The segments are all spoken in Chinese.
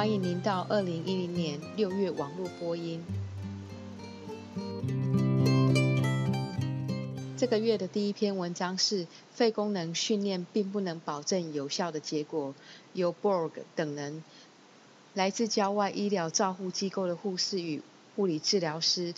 欢迎您到二零一零年六月网络播音。这个月的第一篇文章是肺功能训练并不能保证有效的结果，由 Borg 等人，来自郊外医疗照护机构的护士与物理治疗师。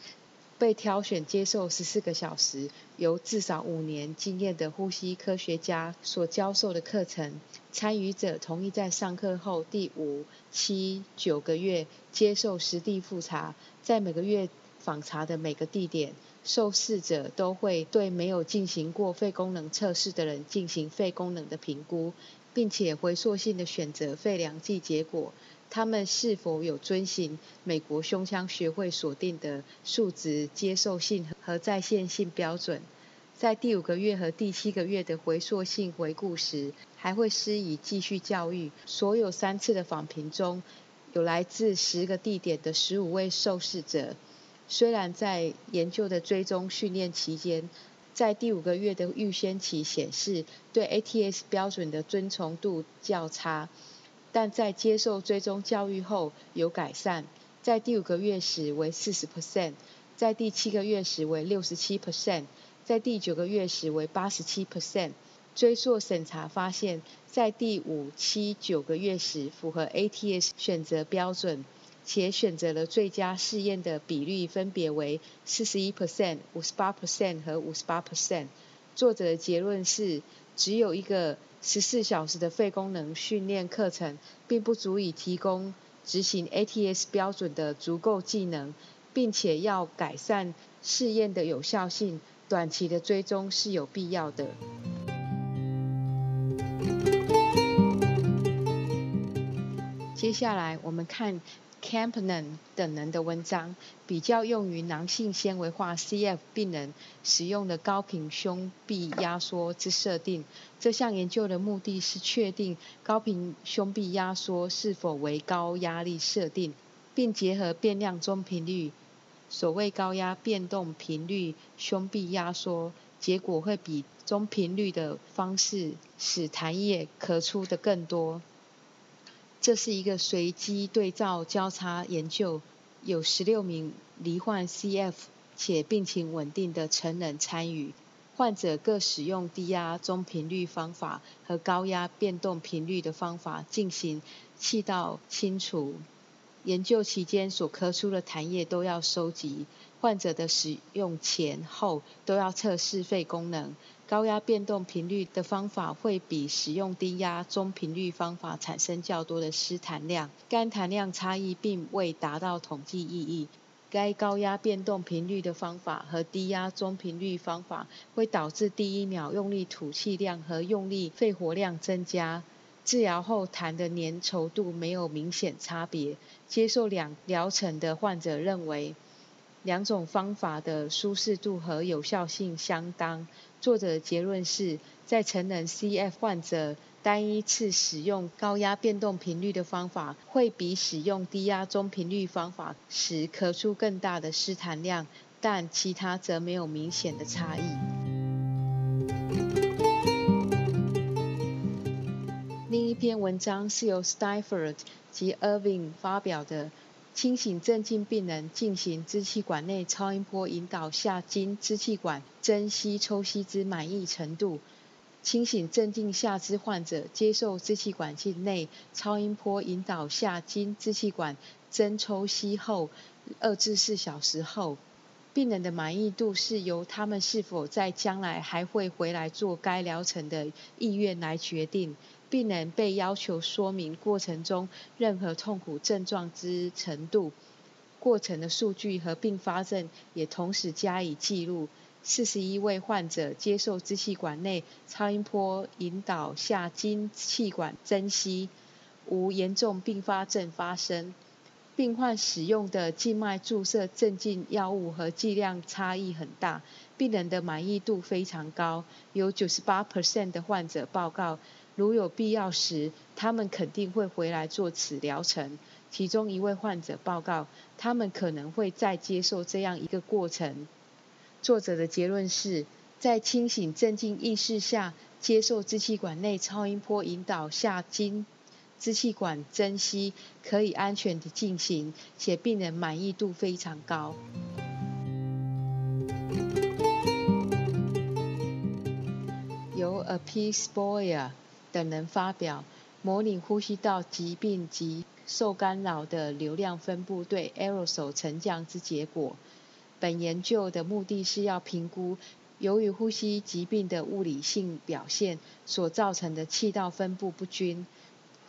被挑选接受十四个小时，由至少五年经验的呼吸科学家所教授的课程。参与者同意在上课后第五、七、九个月接受实地复查，在每个月访查的每个地点，受试者都会对没有进行过肺功能测试的人进行肺功能的评估，并且回溯性的选择肺量计结果。他们是否有遵循美国胸腔学会所定的数值接受性和在线性标准？在第五个月和第七个月的回溯性回顾时，还会施以继续教育。所有三次的访评中，有来自十个地点的十五位受试者。虽然在研究的追踪训练期间，在第五个月的预先期显示对 ATS 标准的遵从度较差。但在接受追踪教育后有改善，在第五个月时为四十 percent，在第七个月时为六十七 percent，在第九个月时为八十七 percent。追溯审查发现，在第五、七、九个月时符合 ATS 选择标准，且选择了最佳试验的比率分别为四十一 percent、五十八 percent 和五十八 percent。作者的结论是，只有一个。十四小时的肺功能训练课程，并不足以提供执行 ATS 标准的足够技能，并且要改善试验的有效性，短期的追踪是有必要的。接下来我们看。Campnen 等人的文章比较用于囊性纤维化 CF 病人使用的高频胸壁压缩之设定。这项研究的目的是确定高频胸壁压缩是否为高压力设定，并结合变量中频率，所谓高压变动频率胸壁压缩，结果会比中频率的方式使痰液咳出的更多。这是一个随机对照交叉研究，有十六名罹患 CF 且病情稳定的成人参与，患者各使用低压中频率方法和高压变动频率的方法进行气道清除。研究期间所咳出的痰液都要收集，患者的使用前后都要测试肺功能。高压变动频率的方法会比使用低压中频率方法产生较多的湿痰量，该痰量差异并未达到统计意义。该高压变动频率的方法和低压中频率方法会导致第一秒用力吐气量和用力肺活量增加。治疗后痰的粘稠度没有明显差别。接受两疗程的患者认为，两种方法的舒适度和有效性相当。作者结论是，在成人 CF 患者单一次使用高压变动频率的方法，会比使用低压中频率方法时咳出更大的湿痰量，但其他则没有明显的差异。另一篇文章是由 Stifford 及 Irving 发表的。清醒镇静病人进行支气管内超音波引导下经支气管增吸抽吸之满意程度。清醒镇静下肢患者接受支气管镜内超音波引导下经支气管增抽吸后二至四小时后，病人的满意度是由他们是否在将来还会回来做该疗程的意愿来决定。病人被要求说明过程中任何痛苦症状之程度，过程的数据和并发症也同时加以记录。四十一位患者接受支气管内超音波引导下经气管增吸，无严重并发症发生。病患使用的静脉注射镇静药物和剂量差异很大，病人的满意度非常高，有九十八 percent 的患者报告。如有必要时，他们肯定会回来做此疗程。其中一位患者报告，他们可能会再接受这样一个过程。作者的结论是，在清醒镇静意识下接受支气管内超音波引导下经支气管珍稀可以安全的进行，且病人满意度非常高。由 A p e a c e b o y e r 等人发表模拟呼吸道疾病及受干扰的流量分布对 aerosol 沉降之结果。本研究的目的是要评估由于呼吸疾病的物理性表现所造成的气道分布不均，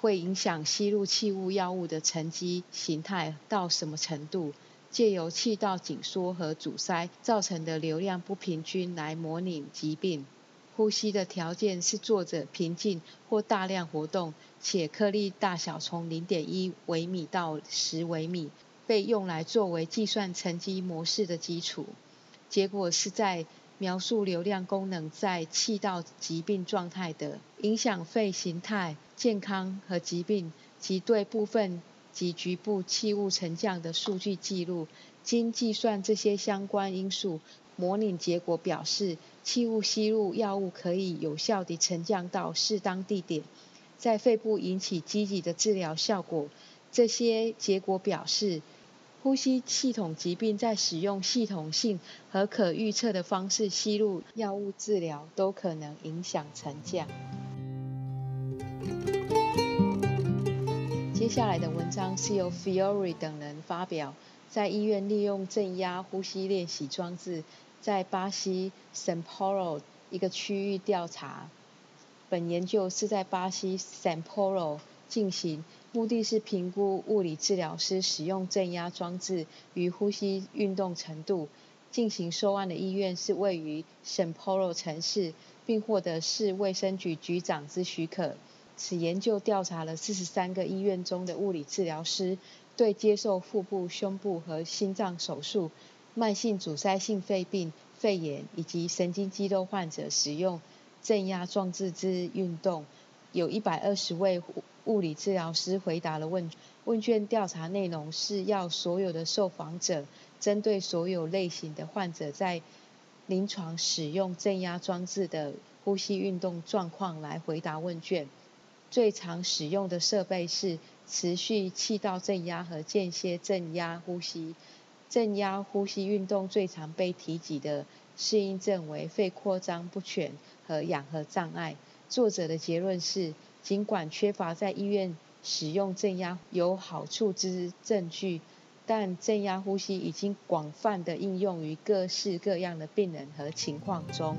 会影响吸入气物药物的沉积形态到什么程度。借由气道紧缩和阻塞造成的流量不平均来模拟疾病。呼吸的条件是坐着平静或大量活动，且颗粒大小从零点一微米到十微米。被用来作为计算沉积模式的基础。结果是在描述流量功能在气道疾病状态的影响肺形态、健康和疾病及对部分及局部气物沉降的数据记录。经计算这些相关因素，模拟结果表示气物吸入药物可以有效地沉降到适当地点，在肺部引起积极的治疗效果。这些结果表示。呼吸系统疾病在使用系统性和可预测的方式吸入药物治疗，都可能影响沉降。接下来的文章是由 Fiore 等人发表，在医院利用正压呼吸练习装置，在巴西 São Paulo 一个区域调查。本研究是在巴西 São Paulo 进行。目的是评估物理治疗师使用镇压装置与呼吸运动程度。进行受案的医院是位于圣保罗城市，并获得市卫生局局长之许可。此研究调查了四十三个医院中的物理治疗师对接受腹部、胸部和心脏手术、慢性阻塞性肺病、肺炎以及神经肌肉患者使用正压装置之运动。有一百二十位物理治疗师回答了问问卷调查内容是要所有的受访者针对所有类型的患者在临床使用正压装置的呼吸运动状况来回答问卷。最常使用的设备是持续气道正压和间歇正压呼吸。正压呼吸运动最常被提及的适应症为肺扩张不全和氧合障碍。作者的结论是，尽管缺乏在医院使用正压有好处之证据，但正压呼吸已经广泛的应用于各式各样的病人和情况中。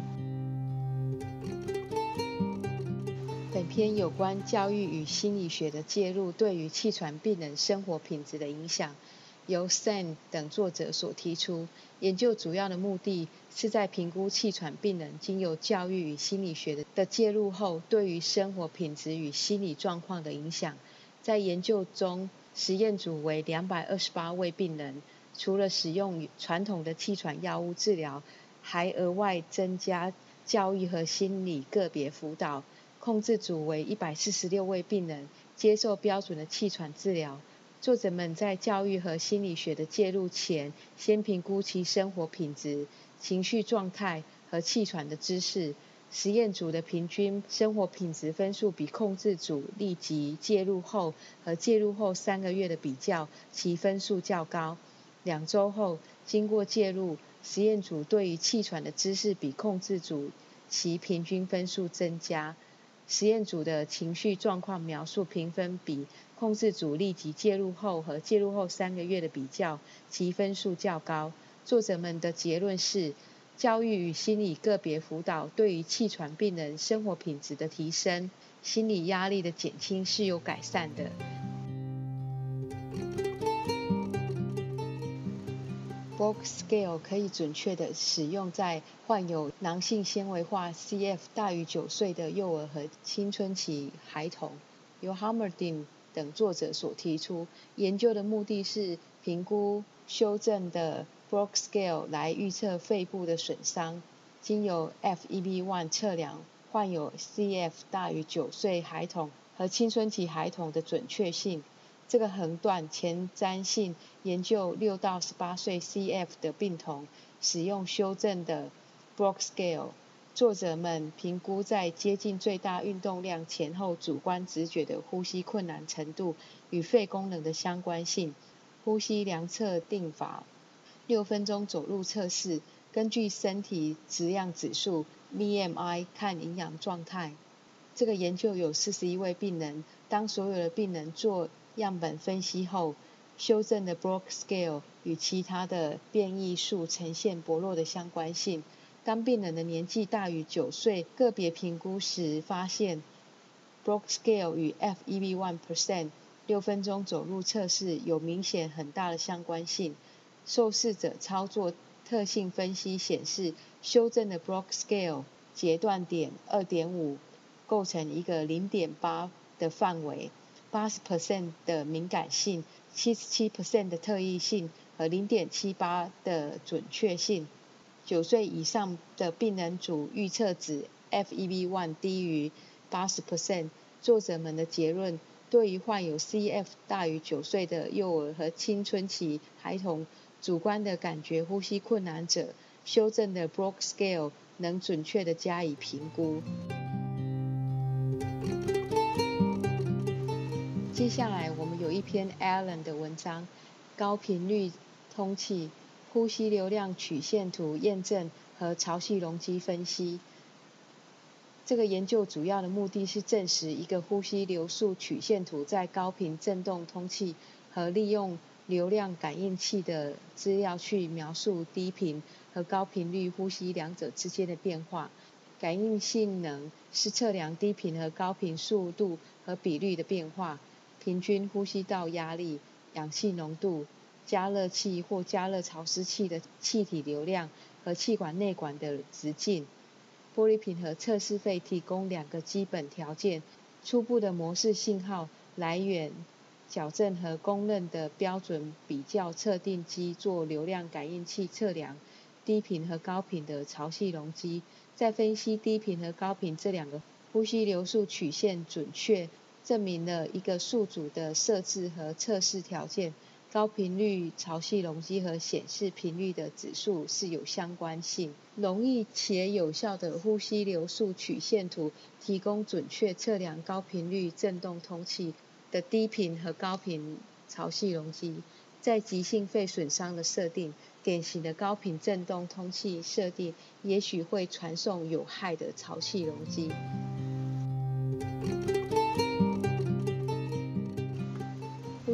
本篇有关教育与心理学的介入对于气喘病人生活品质的影响。由 Sen 等作者所提出，研究主要的目的是在评估气喘病人经由教育与心理学的的介入后，对于生活品质与心理状况的影响。在研究中，实验组为两百二十八位病人，除了使用传统的气喘药物治疗，还额外增加教育和心理个别辅导。控制组为一百四十六位病人，接受标准的气喘治疗。作者们在教育和心理学的介入前，先评估其生活品质、情绪状态和气喘的知识。实验组的平均生活品质分数比控制组立即介入后和介入后三个月的比较，其分数较高。两周后，经过介入，实验组对于气喘的知识比控制组其平均分数增加。实验组的情绪状况描述评分比。控制组立即介入后和介入后三个月的比较，其分数较高。作者们的结论是，教育与心理个别辅导对于气喘病人生活品质的提升、心理压力的减轻是有改善的。Borg scale 可以准确的使用在患有囊性纤维化 （CF） 大于九岁的幼儿和青春期孩童。由 Hammerdin。等作者所提出，研究的目的是评估修正的 Brock Scale 来预测肺部的损伤。经由 FEV1 测量患有 CF 大于九岁孩童和青春期孩童的准确性。这个横断前瞻性研究六到十八岁 CF 的病童使用修正的 Brock Scale，作者们评估在接近最大运动量前后主观直觉的呼吸困难程度与肺功能的相关性。呼吸量测定法、六分钟走路测试，根据身体质量指数 （BMI） 看营养状态。这个研究有四十一位病人，当所有的病人做样本分析后，修正的 Brock Scale 与其他的变异数呈现薄弱的相关性。当病人的年纪大于九岁，个别评估时发现 Brock Scale 与 FEV1 percent。六分钟走路测试有明显很大的相关性。受试者操作特性分析显示，修正的 Brock Scale 截断点二点五构成一个零点八的范围，八十 percent 的敏感性，七十七 percent 的特异性和零点七八的准确性。九岁以上的病人组预测值 FEV1 低于八十 percent。作者们的结论。对于患有 CF 大于九岁的幼儿和青春期孩童，主观的感觉呼吸困难者，修正的 Broke Scale 能准确的加以评估。接下来我们有一篇 Allen 的文章，高频率通气呼吸流量曲线图验证和潮汐容积分析。这个研究主要的目的是证实一个呼吸流速曲线图在高频振动通气和利用流量感应器的资料去描述低频和高频率呼吸两者之间的变化。感应性能是测量低频和高频速度和比率的变化，平均呼吸道压力、氧气浓度、加热器或加热潮湿器的气体流量和气管内管的直径。玻璃瓶和测试费提供两个基本条件：初步的模式信号来源矫正和公认的标准比较测定机做流量感应器测量低频和高频的潮汐容积，在分析低频和高频这两个呼吸流速曲线准确，证明了一个宿主的设置和测试条件。高频率潮汐容积和显示频率的指数是有相关性。容易且有效的呼吸流速曲线图提供准确测量高频率振动通气的低频和高频潮汐容积。在急性肺损伤的设定，典型的高频振动通气设定也许会传送有害的潮汐容积。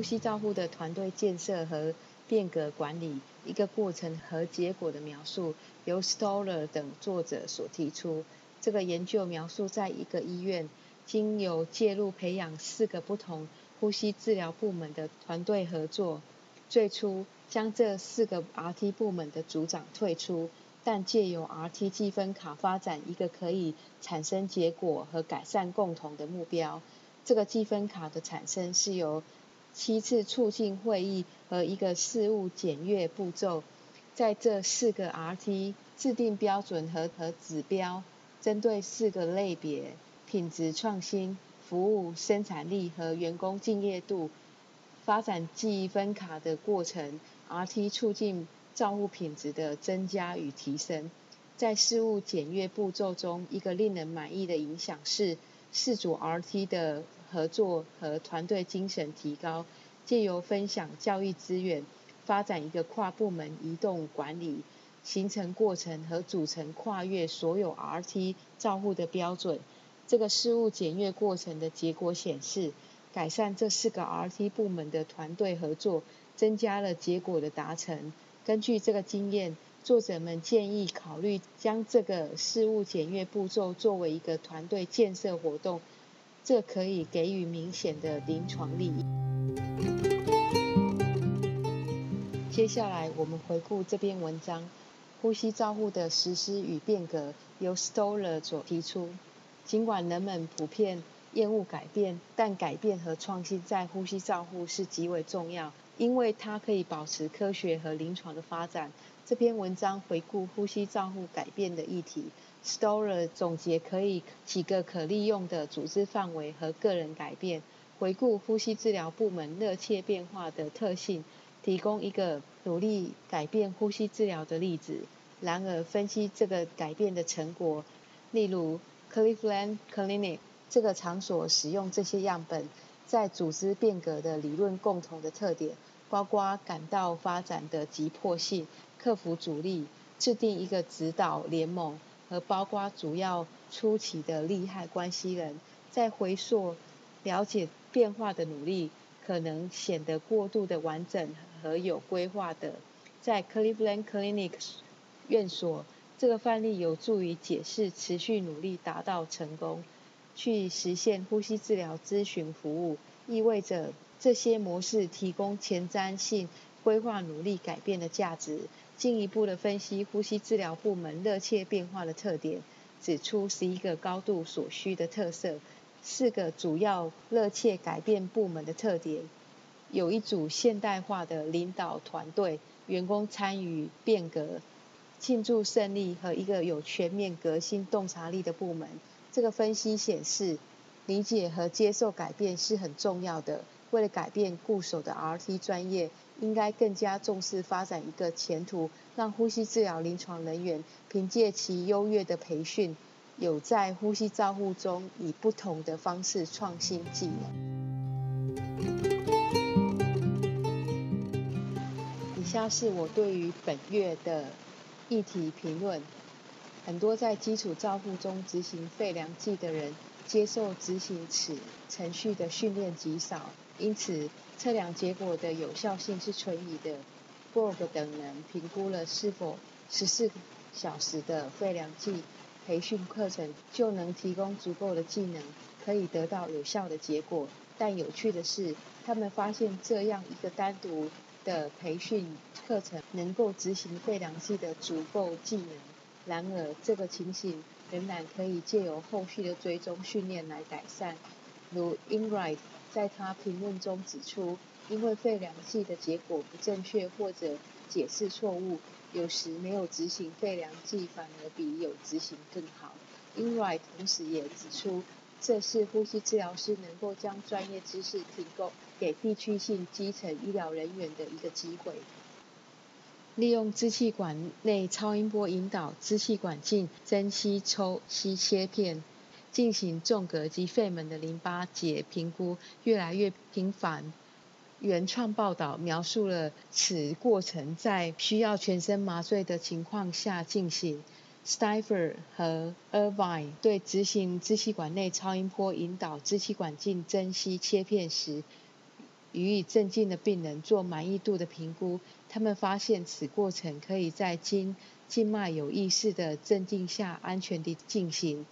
呼吸照护的团队建设和变革管理一个过程和结果的描述，由 Stoller 等作者所提出。这个研究描述在一个医院，经由介入培养四个不同呼吸治疗部门的团队合作。最初将这四个 RT 部门的组长退出，但借由 RT 积分卡发展一个可以产生结果和改善共同的目标。这个积分卡的产生是由七次促进会议和一个事务检阅步骤，在这四个 RT 制定标准和和指标，针对四个类别：品质创新、服务生产力和员工敬业度。发展记忆分卡的过程，RT 促进照护品质的增加与提升。在事务检阅步骤中，一个令人满意的影响是四组 RT 的。合作和团队精神提高，借由分享教育资源，发展一个跨部门移动管理形成过程和组成跨越所有 RT 照护的标准。这个事务检阅过程的结果显示，改善这四个 RT 部门的团队合作，增加了结果的达成。根据这个经验，作者们建议考虑将这个事务检阅步骤作为一个团队建设活动。这可以给予明显的临床利益。接下来我们回顾这篇文章：呼吸照护的实施与变革，由 Stoller 所提出。尽管人们普遍厌恶改变，但改变和创新在呼吸照护是极为重要，因为它可以保持科学和临床的发展。这篇文章回顾呼吸照护改变的议题。Stoller 总结可以几个可利用的组织范围和个人改变，回顾呼吸治疗部门热切变化的特性，提供一个努力改变呼吸治疗的例子。然而，分析这个改变的成果，例如 Cleveland Clinic 这个场所使用这些样本，在组织变革的理论共同的特点，包括感到发展的急迫性、克服阻力、制定一个指导联盟和包括主要初期的利害关系人，在回溯了解变化的努力，可能显得过度的完整和有规划的。在 Cleveland Clinic 院所，这个范例有助于解释持续努力达到成功，去实现呼吸治疗咨询服务，意味着这些模式提供前瞻性规划努力改变的价值。进一步的分析呼吸治疗部门热切变化的特点，指出十一个高度所需的特色，四个主要热切改变部门的特点，有一组现代化的领导团队。员工参与变革、庆祝胜利和一个有全面革新洞察力的部门。这个分析显示，理解和接受改变是很重要的。为了改变固守的 RT 专业，应该更加重视发展一个前途，让呼吸治疗临床人员凭借其优越的培训，有在呼吸照护中以不同的方式创新技能。以下是我对于本月的议题评论。很多在基础照护中执行肺量计的人，接受执行此程序的训练极少，因此测量结果的有效性是存疑的。Borg 等人评估了是否十四小时的肺量计培训课程就能提供足够的技能，可以得到有效的结果。但有趣的是，他们发现这样一个单独的培训课程能够执行肺量计的足够技能，然而这个情形仍然可以借由后续的追踪训练来改善。如 Inright 在他评论中指出，因为肺量计的结果不正确或者解释错误，有时没有执行肺量计反而比有执行更好。Inright 同时也指出。这是呼吸治疗师能够将专业知识提供给地区性基层医疗人员的一个机会。利用支气管内超音波引导支气管镜珍稀抽吸切片进行纵隔及肺门的淋巴结评估越来越频繁。原创报道描述了此过程在需要全身麻醉的情况下进行。Stiver 和 Irvine 对执行支气管内超音波引导支气管镜珍稀切片时，予以镇静的病人做满意度的评估。他们发现此过程可以在经静脉有意识的镇静下安全地进行，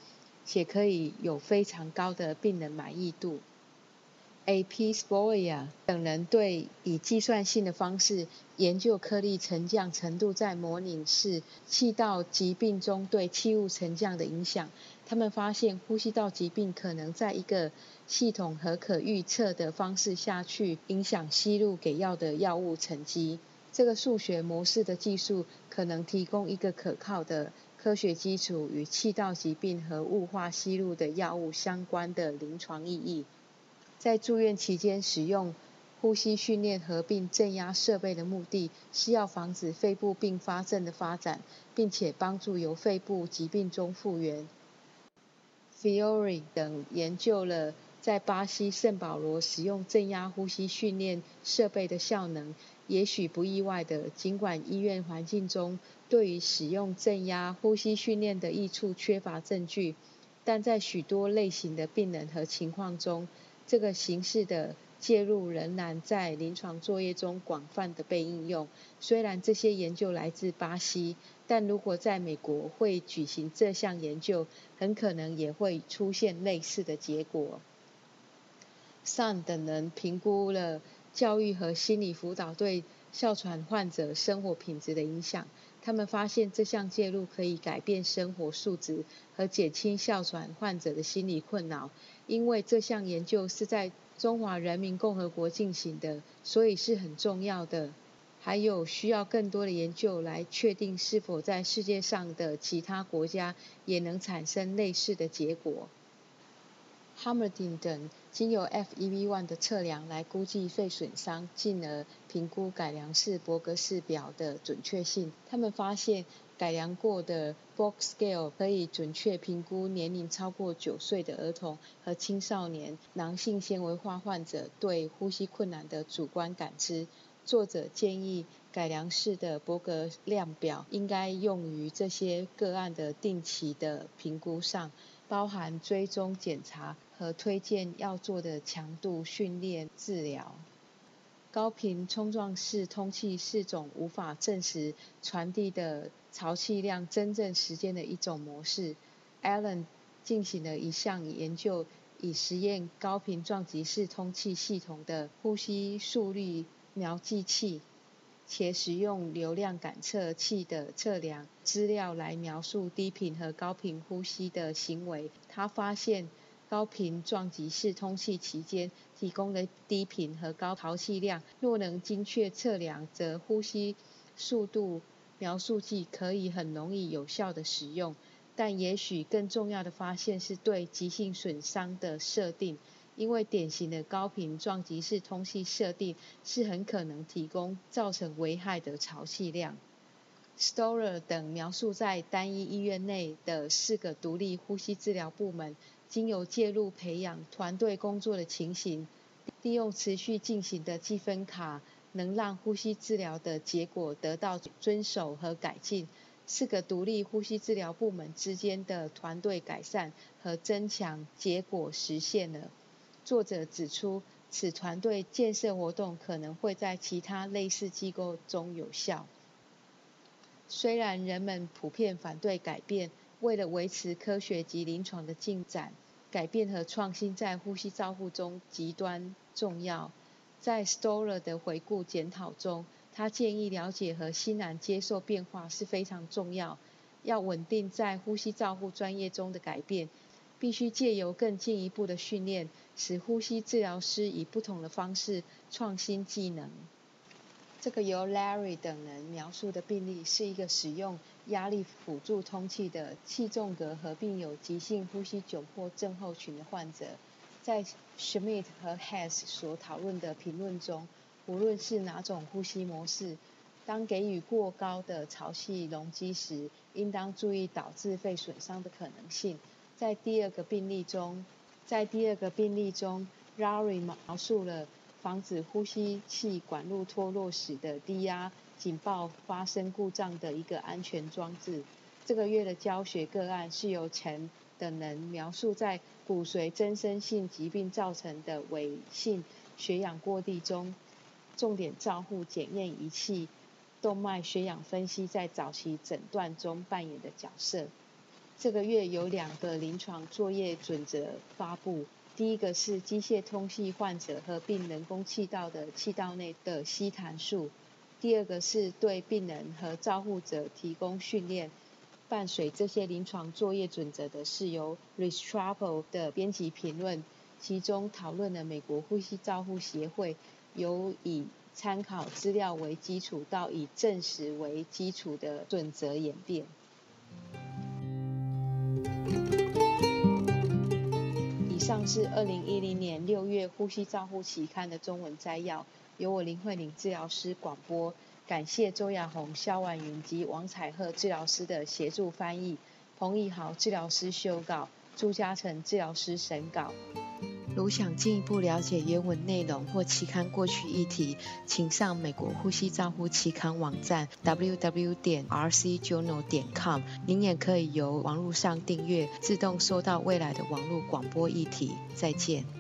且可以有非常高的病人满意度。A.P. Sporia 等人对以计算性的方式研究颗粒沉降程度在模拟式气道疾病中对气雾沉降的影响。他们发现呼吸道疾病可能在一个系统和可预测的方式下去影响吸入给药的药物沉积。这个数学模式的技术可能提供一个可靠的科学基础与气道疾病和雾化吸入的药物相关的临床意义。在住院期间使用呼吸训练合并镇压设备的目的是要防止肺部并发症的发展，并且帮助由肺部疾病中复原。Fiore 等研究了在巴西圣保罗使用镇压呼吸训练设备的效能。也许不意外的，尽管医院环境中对于使用正压呼吸训练的益处缺乏证据，但在许多类型的病人和情况中，这个形式的介入仍然在临床作业中广泛的被应用。虽然这些研究来自巴西，但如果在美国会举行这项研究，很可能也会出现类似的结果。Sun 等人评估了教育和心理辅导对哮喘患者生活品质的影响。他们发现这项介入可以改变生活素质和减轻哮喘患者的心理困扰。因为这项研究是在中华人民共和国进行的，所以是很重要的。还有需要更多的研究来确定是否在世界上的其他国家也能产生类似的结果。H a m m e r d i n 等经由 FEV1 的测量来估计肺损伤，进而评估改良式伯格式表的准确性。他们发现改良过的 Box Scale 可以准确评估年龄超过九岁的儿童和青少年囊性纤维化患者对呼吸困难的主观感知。作者建议，改良式的伯格量表应该用于这些个案的定期的评估上，包含追踪检查和推荐要做的强度训练治疗。高频冲撞式通气是种无法证实传递的潮气量真正时间的一种模式。Allen 进行了一项研究，以实验高频撞击式通气系统的呼吸速率描记器，且使用流量感测器的测量资料来描述低频和高频呼吸的行为。他发现。高频撞击式通气期间提供的低频和高潮气量，若能精确测量，则呼吸速度描述器可以很容易有效的使用。但也许更重要的发现是对急性损伤的设定，因为典型的高频撞击式通气设定是很可能提供造成危害的潮气量。Stoller 等描述在单一医院内的四个独立呼吸治疗部门。经由介入培养团队工作的情形，利用持续进行的积分卡，能让呼吸治疗的结果得到遵守和改进。四个独立呼吸治疗部门之间的团队改善和增强结果实现了。作者指出，此团队建设活动可能会在其他类似机构中有效。虽然人们普遍反对改变。为了维持科学及临床的进展，改变和创新在呼吸照护中极端重要。在 Stoller 的回顾检讨中，他建议了解和欣然接受变化是非常重要。要稳定在呼吸照护专业中的改变，必须借由更进一步的训练，使呼吸治疗师以不同的方式创新技能。这个由 Larry 等人描述的病例是一个使用压力辅助通气的气重格合并有急性呼吸窘迫症候群的患者。在 Schmidt 和 Hess 所讨论的评论中，无论是哪种呼吸模式，当给予过高的潮气容积时，应当注意导致肺损伤的可能性。在第二个病例中，在第二个病例中，Larry 描述了。防止呼吸器管路脱落时的低压警报发生故障的一个安全装置。这个月的教学个案是由陈等人描述在骨髓增生性疾病造成的伪性血氧过低中，重点照护检验仪器动脉血氧分析在早期诊断中扮演的角色。这个月有两个临床作业准则发布。第一个是机械通气患者合并人工气道的气道内的吸痰数。第二个是对病人和照护者提供训练。伴随这些临床作业准则的是由 Restrepo 的编辑评论，其中讨论了美国呼吸照护协会由以参考资料为基础到以证实为基础的准则演变。上是二零一零年六月《呼吸照护期刊》的中文摘要，由我林慧玲治疗师广播。感谢周亚红、肖婉云及王彩鹤治疗师的协助翻译，彭义豪治疗师修稿，朱嘉诚治疗师审稿。如想进一步了解原文内容或期刊过去议题，请上美国呼吸照护期刊网站 www 点 rcjournal 点 com。您也可以由网络上订阅，自动收到未来的网络广播议题。再见。